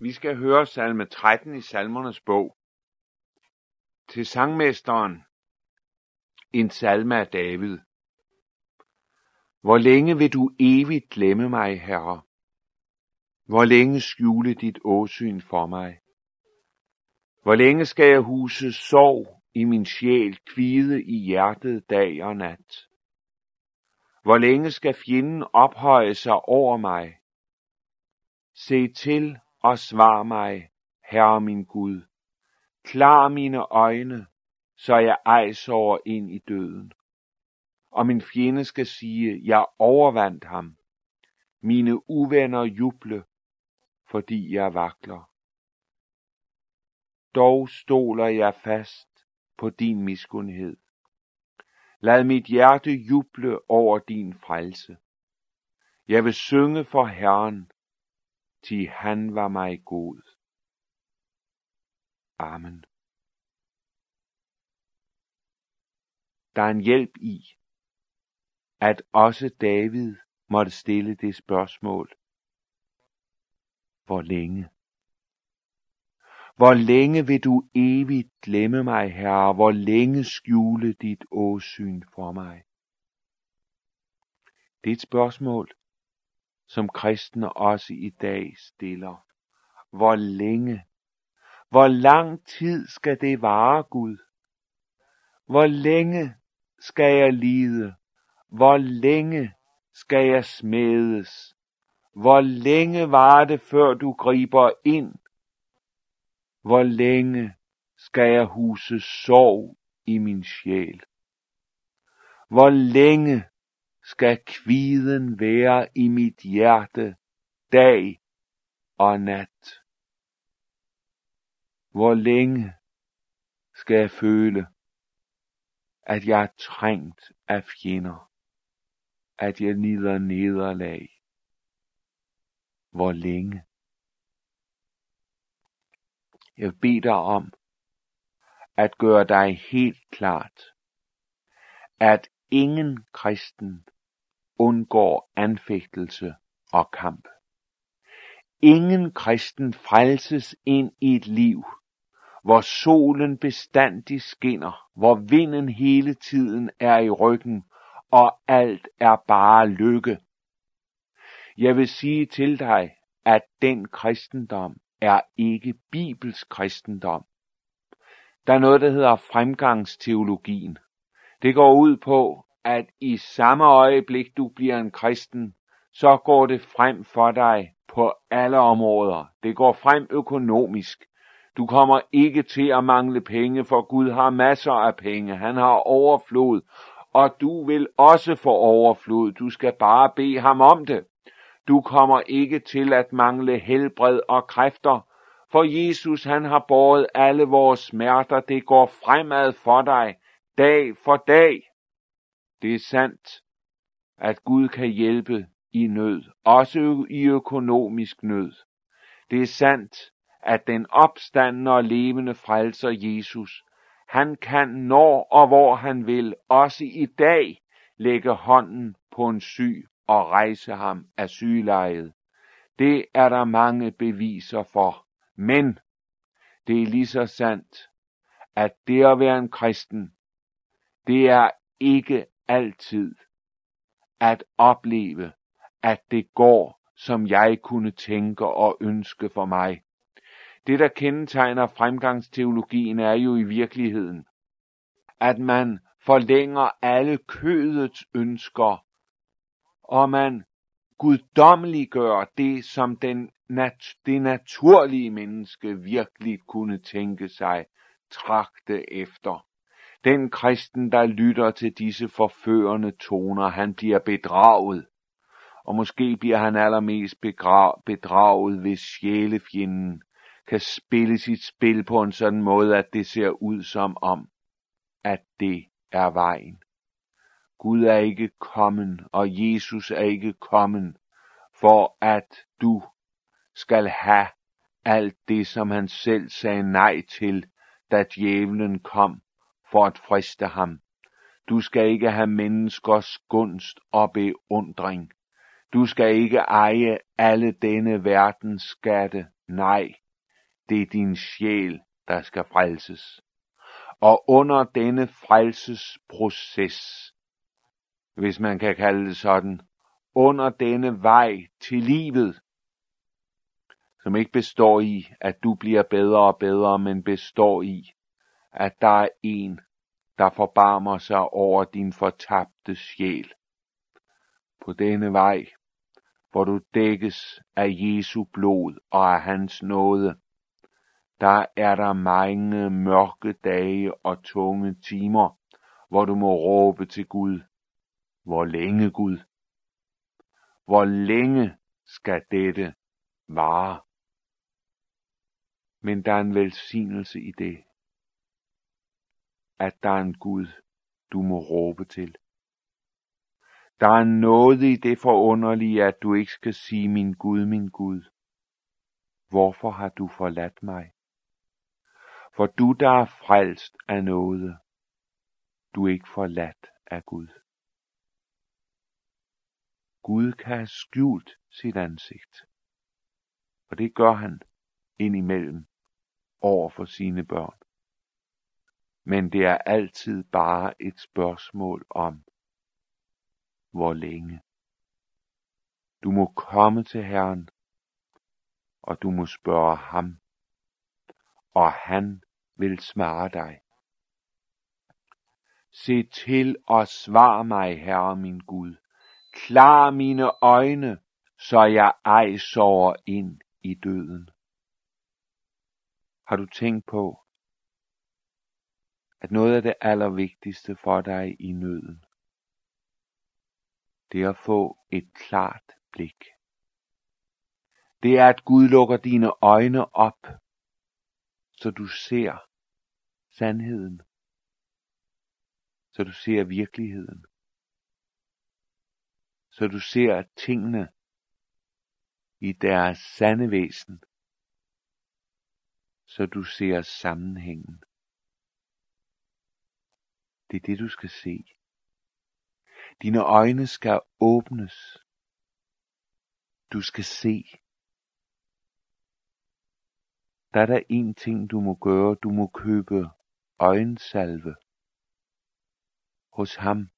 Vi skal høre salme 13 i salmernes bog. Til sangmesteren en salme af David. Hvor længe vil du evigt glemme mig, Herre? Hvor længe skjule dit åsyn for mig? Hvor længe skal jeg huse sorg i min sjæl, kvide i hjertet dag og nat? Hvor længe skal fjenden ophøje sig over mig? Se til og svar mig, Herre min Gud. Klar mine øjne, så jeg ej sover ind i døden. Og min fjende skal sige, jeg overvandt ham. Mine uvenner juble, fordi jeg vakler. Dog stoler jeg fast på din miskundhed. Lad mit hjerte juble over din frelse. Jeg vil synge for Herren, thi han var mig god. Amen. Der er en hjælp i, at også David måtte stille det spørgsmål. Hvor længe? Hvor længe vil du evigt glemme mig, Herre? Hvor længe skjule dit åsyn for mig? Det er et spørgsmål, som kristne også i dag stiller. Hvor længe? Hvor lang tid skal det vare, Gud? Hvor længe skal jeg lide? Hvor længe skal jeg smedes? Hvor længe var det, før du griber ind? Hvor længe skal jeg huse sorg i min sjæl? Hvor længe skal kviden være i mit hjerte dag og nat. Hvor længe skal jeg føle, at jeg er trængt af fjender, at jeg lider nederlag. Hvor længe? Jeg beder dig om at gøre dig helt klart, at ingen kristen undgår anfægtelse og kamp. Ingen kristen frelses ind i et liv, hvor solen bestandig skinner, hvor vinden hele tiden er i ryggen, og alt er bare lykke. Jeg vil sige til dig, at den kristendom er ikke Bibels kristendom. Der er noget, der hedder fremgangsteologien. Det går ud på, at i samme øjeblik du bliver en kristen, så går det frem for dig på alle områder. Det går frem økonomisk. Du kommer ikke til at mangle penge, for Gud har masser af penge. Han har overflod, og du vil også få overflod. Du skal bare bede ham om det. Du kommer ikke til at mangle helbred og kræfter, for Jesus han har båret alle vores smerter. Det går fremad for dig, dag for dag. Det er sandt, at Gud kan hjælpe i nød, også i økonomisk nød. Det er sandt, at den opstandende og levende frelser Jesus, han kan når og hvor han vil, også i dag, lægge hånden på en syg og rejse ham af sygelejet. Det er der mange beviser for. Men det er lige så sandt, at det at være en kristen, det er ikke altid at opleve, at det går, som jeg kunne tænke og ønske for mig. Det, der kendetegner fremgangsteologien, er jo i virkeligheden, at man forlænger alle kødets ønsker, og man guddommeliggør det, som den nat- det naturlige menneske virkelig kunne tænke sig, tragte efter. Den kristen, der lytter til disse forførende toner, han bliver bedraget. Og måske bliver han allermest bedraget, hvis sjælefjenden kan spille sit spil på en sådan måde, at det ser ud som om, at det er vejen. Gud er ikke kommen, og Jesus er ikke kommen, for at du skal have alt det, som han selv sagde nej til, da djævlen kom for at friste ham. Du skal ikke have menneskers gunst og beundring. Du skal ikke eje alle denne verdens skatte. Nej, det er din sjæl, der skal frelses. Og under denne frelsesproces, hvis man kan kalde det sådan, under denne vej til livet, som ikke består i, at du bliver bedre og bedre, men består i, at der er en, der forbarmer sig over din fortabte sjæl. På denne vej, hvor du dækkes af Jesu blod og af hans nåde, der er der mange mørke dage og tunge timer, hvor du må råbe til Gud. Hvor længe, Gud? Hvor længe skal dette vare? Men der er en velsignelse i det, at der er en Gud, du må råbe til. Der er noget i det forunderlige, at du ikke skal sige, min Gud, min Gud. Hvorfor har du forladt mig? For du, der er frelst af noget, du er ikke forladt af Gud. Gud kan have skjult sit ansigt. Og det gør han indimellem over for sine børn. Men det er altid bare et spørgsmål om, hvor længe. Du må komme til Herren, og du må spørge ham, og han vil svare dig. Se til og svar mig, Herre min Gud. Klar mine øjne, så jeg ej sover ind i døden. Har du tænkt på, at noget af det allervigtigste for dig i nøden, det er at få et klart blik. Det er, at Gud lukker dine øjne op, så du ser sandheden, så du ser virkeligheden, så du ser tingene i deres sande væsen, så du ser sammenhængen. Det er det, du skal se. Dine øjne skal åbnes. Du skal se. Der er der en ting, du må gøre. Du må købe øjensalve hos ham,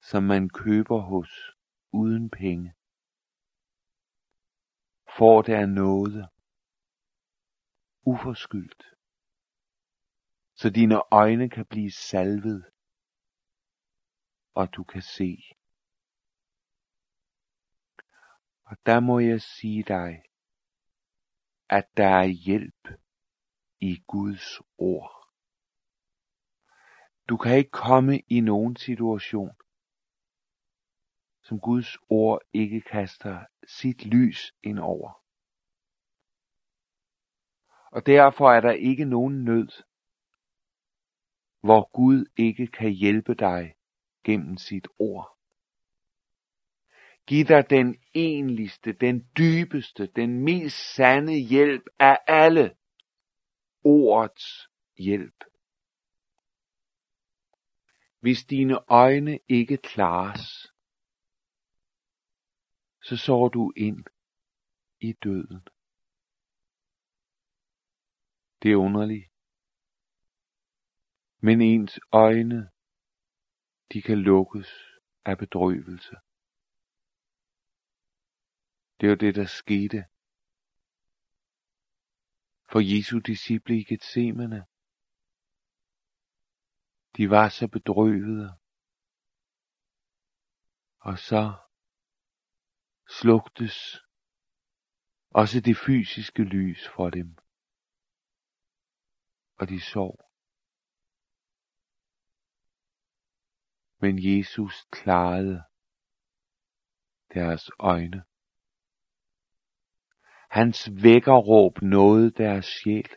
som man køber hos uden penge. Får der er noget uforskyldt, så dine øjne kan blive salvet, og du kan se. Og der må jeg sige dig, at der er hjælp i Guds ord. Du kan ikke komme i nogen situation, som Guds ord ikke kaster sit lys ind over. Og derfor er der ikke nogen nød, hvor Gud ikke kan hjælpe dig gennem sit ord. Giv dig den enligste, den dybeste, den mest sande hjælp af alle. Ordets hjælp. Hvis dine øjne ikke klares, så sår du ind i døden. Det er underligt. Men ens øjne, de kan lukkes af bedrøvelse. Det var det, der skete for Jesu disciple i Gethsemane. De var så bedrøvede. Og så slugtes også det fysiske lys for dem. Og de sov. Men Jesus klarede deres øjne. Hans vækkerråb nåede deres sjæl.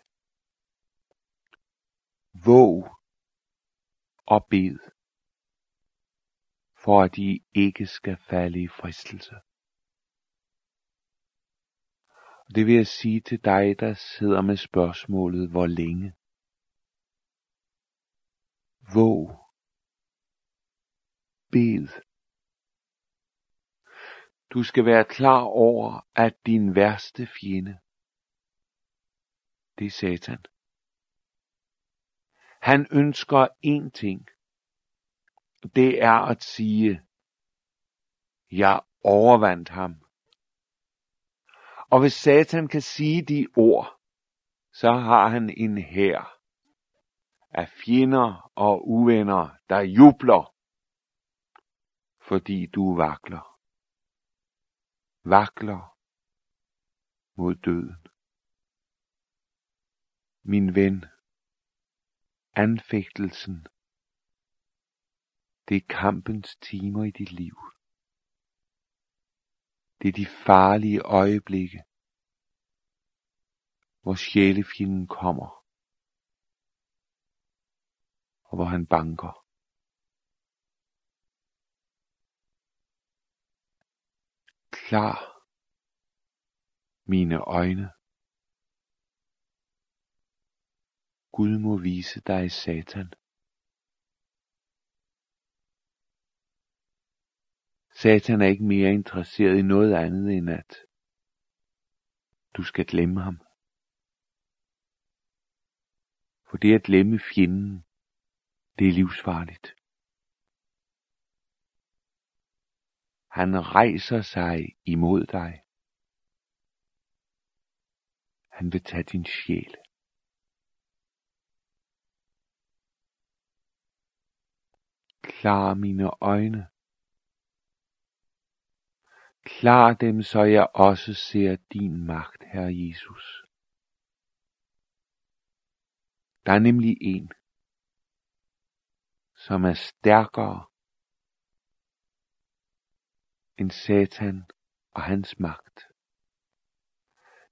Våg og bed, for at de ikke skal falde i fristelse. Og det vil jeg sige til dig, der sidder med spørgsmålet, hvor længe? Våg. Bed. Du skal være klar over, at din værste fjende, det er Satan. Han ønsker én ting. Det er at sige, jeg overvandt ham. Og hvis Satan kan sige de ord, så har han en hær af fjender og uvenner, der jubler, fordi du vakler. Vakler mod døden. Min ven, anfægtelsen, det er kampens timer i dit liv. Det er de farlige øjeblikke, hvor sjælefjenden kommer, og hvor han banker. Klar mine øjne. Gud må vise dig Satan. Satan er ikke mere interesseret i noget andet end at du skal glemme ham. For det at glemme fjenden, det er livsfarligt. Han rejser sig imod dig. Han vil tage din sjæl. Klar mine øjne. Klar dem, så jeg også ser din magt, Herre Jesus. Der er nemlig en, som er stærkere end Satan og hans magt.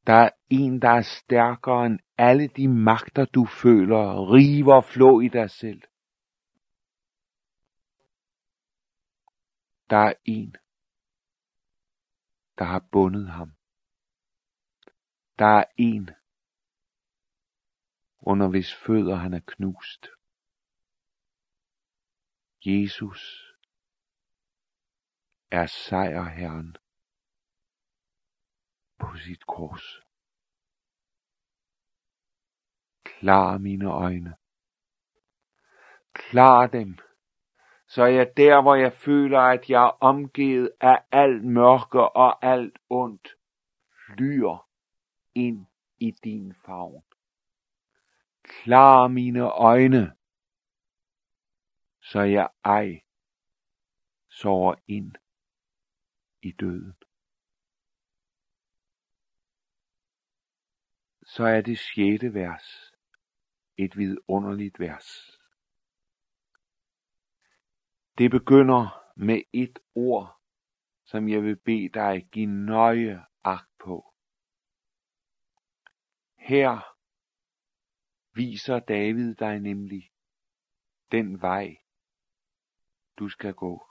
Der er en, der er stærkere end alle de magter, du føler, river og flå i dig selv. Der er en, der har bundet ham. Der er en, under hvis fødder han er knust. Jesus er sejrherren på sit kors. Klar mine øjne. Klar dem, så jeg der, hvor jeg føler, at jeg er omgivet af alt mørke og alt ondt, flyr ind i din favn. Klar mine øjne, så jeg ej sover ind i døden. Så er det sjette vers et vidunderligt vers. Det begynder med et ord, som jeg vil bede dig give nøje agt på. Her viser David dig nemlig den vej, du skal gå.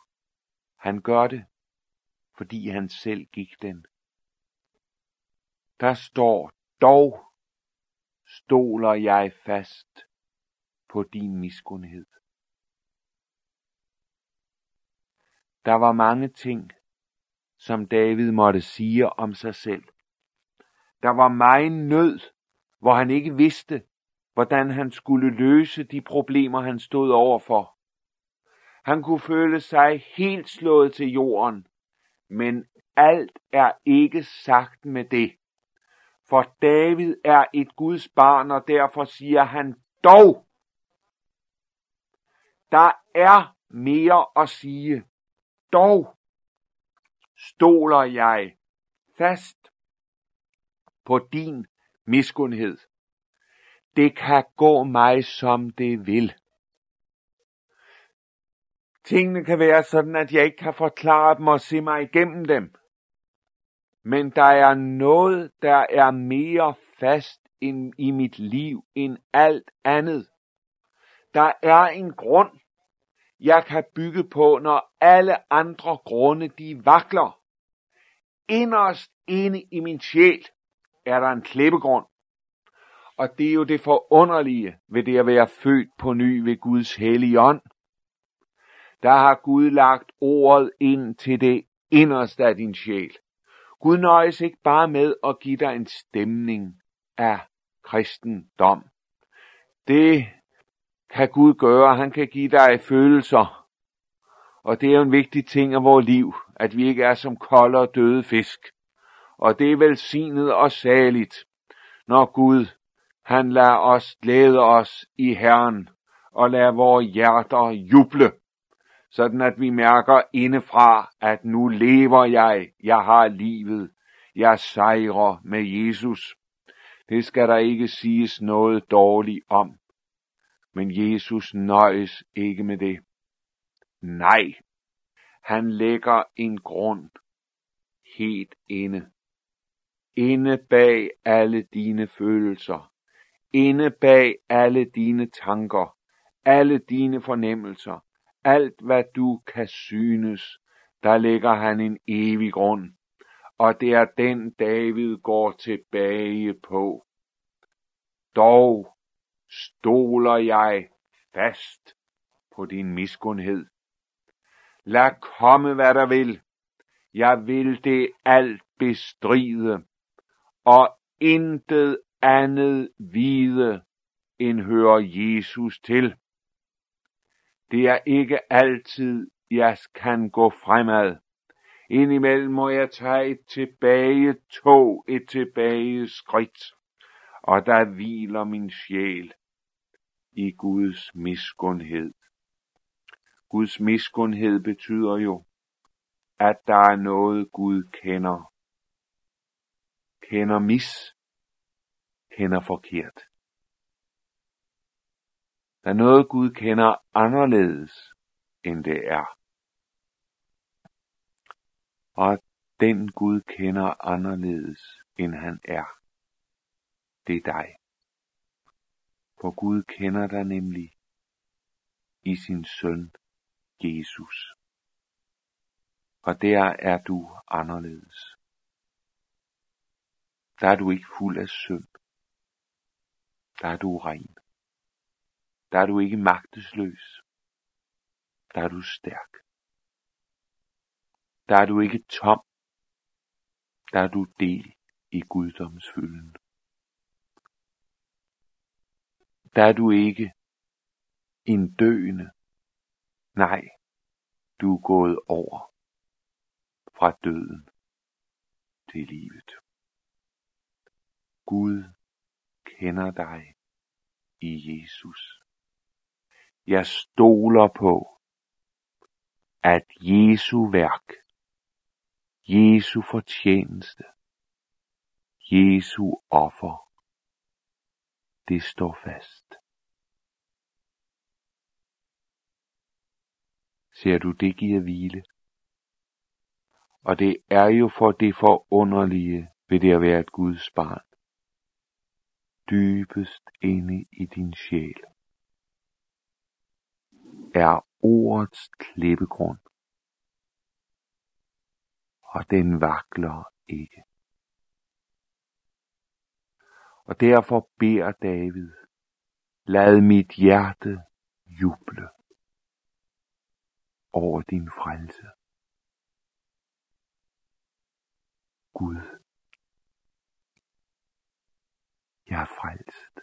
Han gør det, fordi han selv gik den. Der står, dog stoler jeg fast på din miskundhed. Der var mange ting, som David måtte sige om sig selv. Der var meget nød, hvor han ikke vidste, hvordan han skulle løse de problemer, han stod overfor. Han kunne føle sig helt slået til jorden, men alt er ikke sagt med det. For David er et Guds barn, og derfor siger han dog. Der er mere at sige. Dog stoler jeg fast på din miskundhed. Det kan gå mig, som det vil. Tingene kan være sådan, at jeg ikke kan forklare dem og se mig igennem dem. Men der er noget, der er mere fast end i mit liv end alt andet. Der er en grund, jeg kan bygge på, når alle andre grunde de vakler. Inderst inde i min sjæl er der en klippegrund. Og det er jo det forunderlige ved det at være født på ny ved Guds hellige ånd. Der har Gud lagt ordet ind til det inderste af din sjæl. Gud nøjes ikke bare med at give dig en stemning af kristendom. Det kan Gud gøre. Han kan give dig følelser. Og det er jo en vigtig ting af vores liv, at vi ikke er som kolde og døde fisk. Og det er velsignet og saligt, når Gud, han lader os glæde os i Herren, og lader vores hjerter juble, sådan at vi mærker indefra, at nu lever jeg, jeg har livet, jeg sejrer med Jesus. Det skal der ikke siges noget dårligt om. Men Jesus nøjes ikke med det. Nej, han lægger en grund helt inde. Inde bag alle dine følelser. Inde bag alle dine tanker. Alle dine fornemmelser. Alt hvad du kan synes, der lægger han en evig grund. Og det er den David går tilbage på. Dog stoler jeg fast på din miskundhed. Lad komme, hvad der vil. Jeg vil det alt bestride, og intet andet vide, end hører Jesus til. Det er ikke altid, jeg kan gå fremad. Indimellem må jeg tage et tilbage tog, et tilbage skridt, og der hviler min sjæl i Guds miskundhed. Guds miskundhed betyder jo, at der er noget Gud kender. Kender mis, kender forkert. Der er noget Gud kender anderledes, end det er. Og den Gud kender anderledes, end han er. Det er dig. For Gud kender dig nemlig i sin søn Jesus. Og der er du anderledes. Der er du ikke fuld af synd. Der er du ren. Der er du ikke magtesløs. Der er du stærk. Der er du ikke tom. Der er du del i guddomsfylden. Der er du ikke en døende. Nej, du er gået over fra døden til livet. Gud kender dig i Jesus. Jeg stoler på, at Jesu værk, Jesu fortjeneste, Jesu offer, det står fast. Ser du, det giver hvile. Og det er jo for det forunderlige ved det at være et Guds barn. Dybest inde i din sjæl er ordets klippegrund, og den vakler ikke. Og derfor beder David, lad mit hjerte juble over din frelse. Gud, jeg er frelst.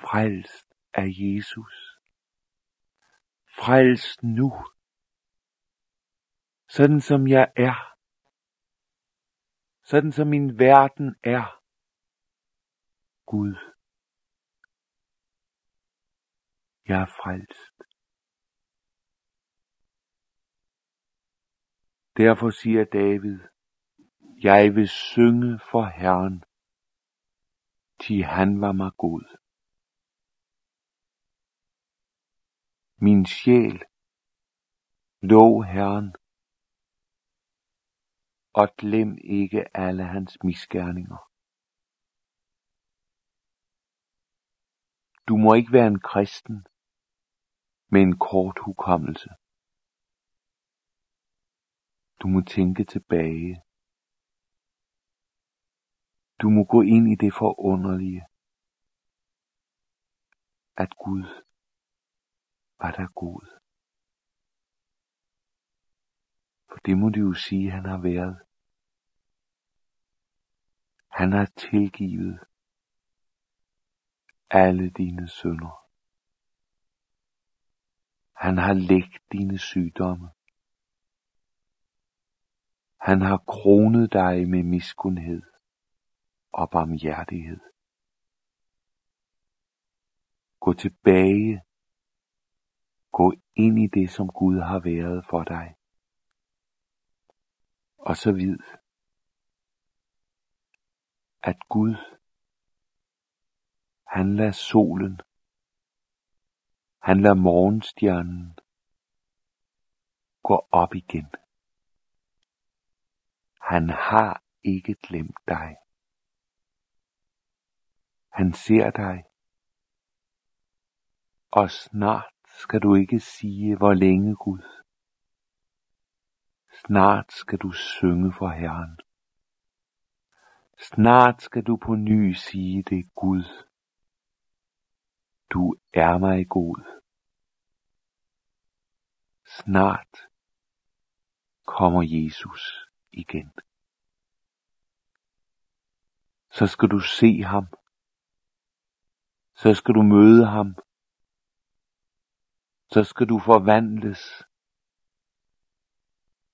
Frelst af Jesus. Frels nu, sådan som jeg er, sådan som min verden er. Gud, jeg er frelst. Derfor siger David, jeg vil synge for Herren, til han var mig god. Min sjæl, lov Herren, og glem ikke alle hans misgerninger. Du må ikke være en kristen med en kort hukommelse. Du må tænke tilbage. Du må gå ind i det forunderlige, at Gud var der god. For det må du jo sige, han har været. Han har tilgivet alle dine synder. Han har lægt dine sygdomme. Han har kronet dig med miskundhed og barmhjertighed. Gå tilbage. Gå ind i det, som Gud har været for dig. Og så vid, at Gud, han lader solen, han lader morgenstjernen gå op igen. Han har ikke glemt dig. Han ser dig. Og snart skal du ikke sige, hvor længe Gud. Snart skal du synge for Herren. Snart skal du på ny sige det Gud. Du er mig god. Snart kommer Jesus igen. Så skal du se ham. Så skal du møde ham. Så skal du forvandles.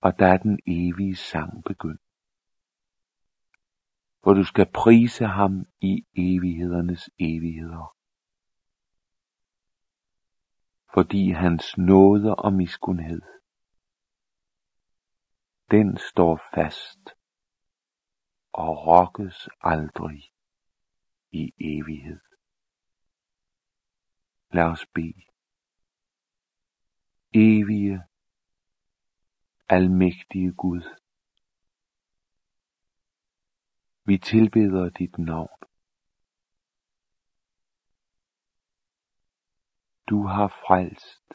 Og der er den evige sang begyndt. Hvor du skal prise ham i evighedernes evigheder. Fordi hans nåde og miskundhed den står fast og rokkes aldrig i evighed. Lad os bede. Evige, almægtige Gud. Vi tilbeder dit navn. Du har frelst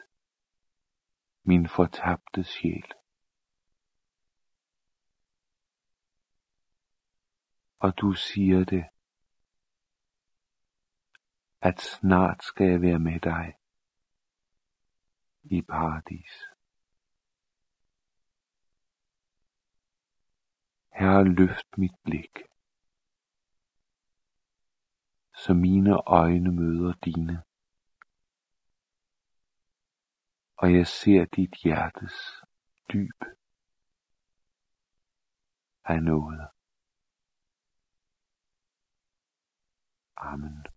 min fortabte sjæl. og du siger det, at snart skal jeg være med dig i paradis. Herre, løft mit blik, så mine øjne møder dine, og jeg ser dit hjertes dyb af noget. Amen.